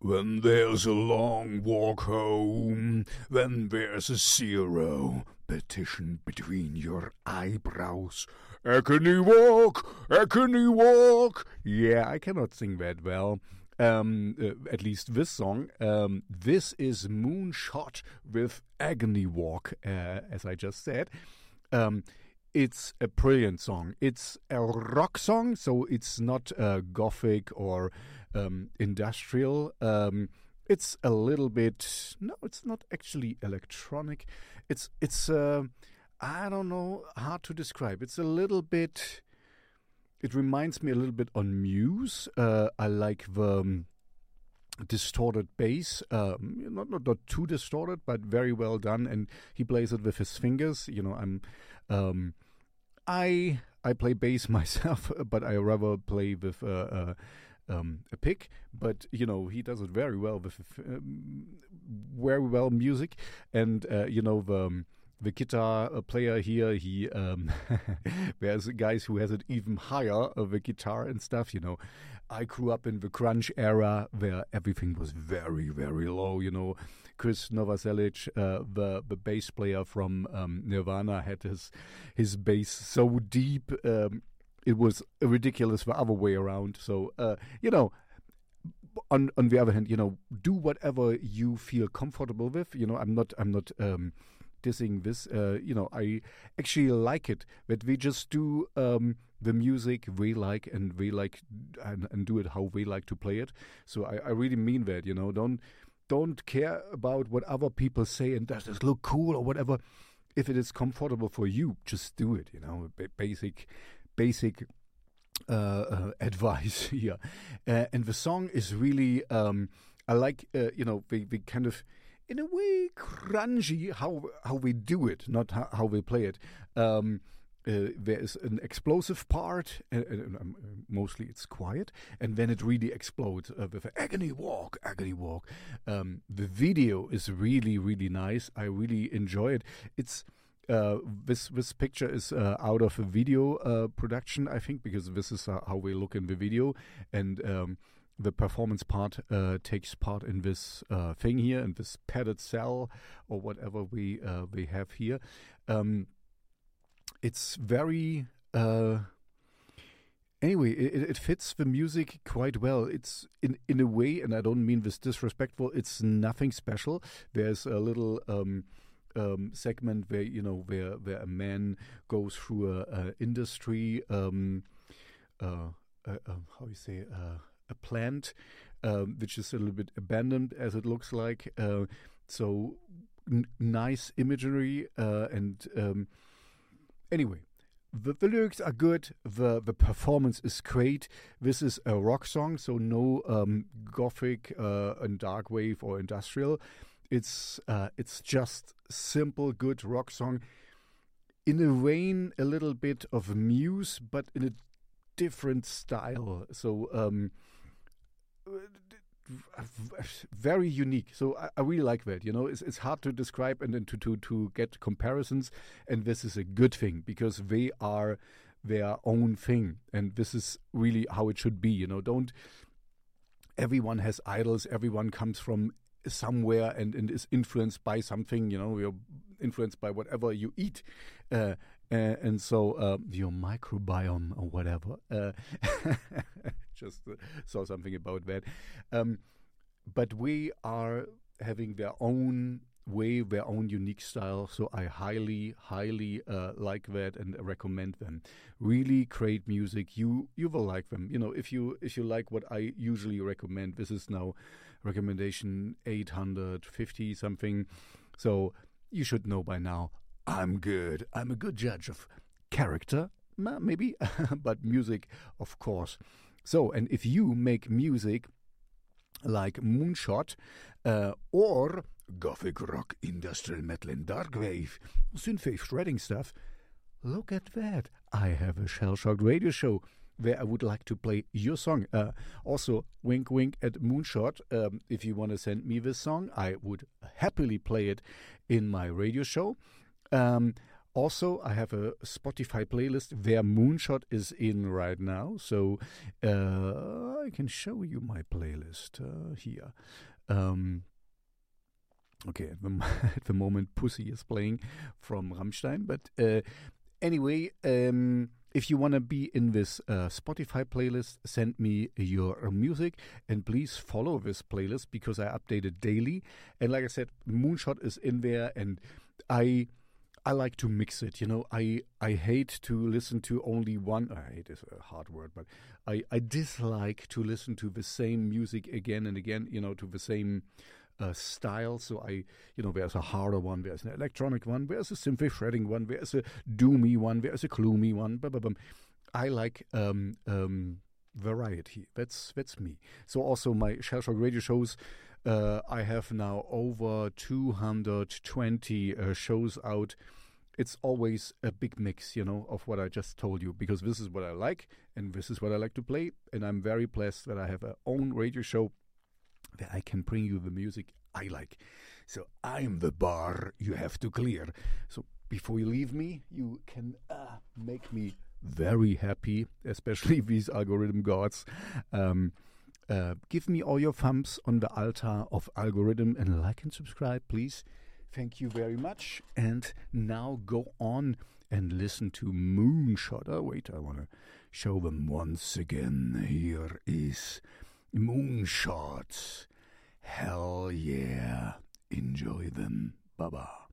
When there's a long walk home, when there's a zero petition between your eyebrows. Agony walk, agony walk. Yeah, I cannot sing that well. Um, uh, at least this song. Um, this is Moonshot with Agony Walk, uh, as I just said. Um, it's a brilliant song. It's a rock song, so it's not uh, gothic or um, industrial. Um, it's a little bit no, it's not actually electronic. It's it's uh, I don't know how to describe. It's a little bit. It reminds me a little bit on Muse. Uh, I like the. Um, distorted bass, um, not, not not too distorted, but very well done. And he plays it with his fingers. You know, I'm, um, I I play bass myself, but I rather play with uh, uh, um, a pick. But you know, he does it very well with um, very well music, and uh, you know the. Um, the guitar player here, he um, there's guys who has it even higher, of the guitar and stuff. You know, I grew up in the grunge era where everything was very, very low. You know, Chris Novoselic, uh, the the bass player from um, Nirvana, had his his bass so deep. Um, it was ridiculous the other way around. So uh, you know, on on the other hand, you know, do whatever you feel comfortable with. You know, I'm not I'm not um, dissing this. Uh, you know, I actually like it that we just do um, the music we like and we like and, and, do it how we like to play it. So I, I really mean that. You know, don't don't care about what other people say and does this look cool or whatever. If it is comfortable for you, just do it. You know, basic, basic uh, uh, advice here. Uh, and the song is really, um, I like, uh, you know, we, we kind of, in a way, grungy how how we do it, not how, how we play it. Um, uh, there is an explosive part, and, and um, mostly it's quiet, and then it really explodes uh, with agony walk, agony walk. Um, the video is really, really nice. I really enjoy it. It's uh, this this picture is uh, out of a video uh, production, I think, because this is uh, how we look in the video, and um, the performance part uh, takes part in this uh, thing here, in this padded cell or whatever we we have here. Um, it's very uh, anyway it, it fits the music quite well it's in in a way and i don't mean this disrespectful it's nothing special there's a little um, um, segment where you know where where a man goes through a, a industry um, uh, uh, how you say uh, a plant um, which is a little bit abandoned as it looks like uh, so nice imagery uh, and um, Anyway, the, the, lyrics are good. The the performance is great. This is a rock song, so no um, gothic uh, and dark wave or industrial. It's uh, it's just simple, good rock song. In a vein, a little bit of Muse, but in a different style. So um, very unique. So I, I, really like that. You know, it's, it's hard to describe and then to, to, to get comparisons. And this is a good thing because they are their own thing. And this is really how it should be. You know, don't. Everyone has idols. Everyone comes from somewhere and, and is influenced by something. You know, you're influenced by whatever you eat. Uh, and so uh, your microbiome or whatever. Uh, just uh, saw something about that. Um, but we are having their own way, their own unique style. So I highly, highly uh, like that and recommend them. Really great music. You you will like them. You know, if you if you like what I usually recommend, this is now recommendation eight hundred fifty something. So you should know by now. I'm good. I'm a good judge of character, maybe, but music, of course. So, and if you make music like Moonshot uh, or Gothic rock, industrial metal, and dark wave, synthwave shredding stuff, look at that. I have a shell shocked radio show where I would like to play your song. Uh, also, wink wink at Moonshot. Um, if you want to send me this song, I would happily play it in my radio show. Um, Also, I have a Spotify playlist where Moonshot is in right now. So uh, I can show you my playlist uh, here. Um, okay, at the, at the, moment, Pussy is playing from Rammstein. But uh, anyway, um, if you want to be in this uh, Spotify playlist, send me your music and please follow this playlist because I update it daily. And like I said, Moonshot is in there and I I like to mix it. You know, I I hate to listen to only one. I hate is a hard word, but I I dislike to listen to the same music again and again. You know, to the same uh, style. So I, you know, there's a harder one, there's an electronic one, there's a simple shredding one, there's a doomy one, there's a gloomy one. Blah, blah, blah. I like um, um, variety. That's that's me. So also my Shellshock radio shows. Uh, I have now over 220 uh, shows out it's always a big mix, you know, of what I just told you, because this is what I like and this is what I like to play. And I'm very blessed that I have a own radio show that I can bring you the music I like. So I'm the bar you have to clear. So before you leave me, you can uh, make me very happy, especially these algorithm gods. Um, uh, give me all your thumbs on the altar of algorithm and like and subscribe, please. Thank you very much. And now go on and listen to Moonshot. Oh, wait, I want to show them once again. Here is Moonshot. Hell yeah. Enjoy them. Baba.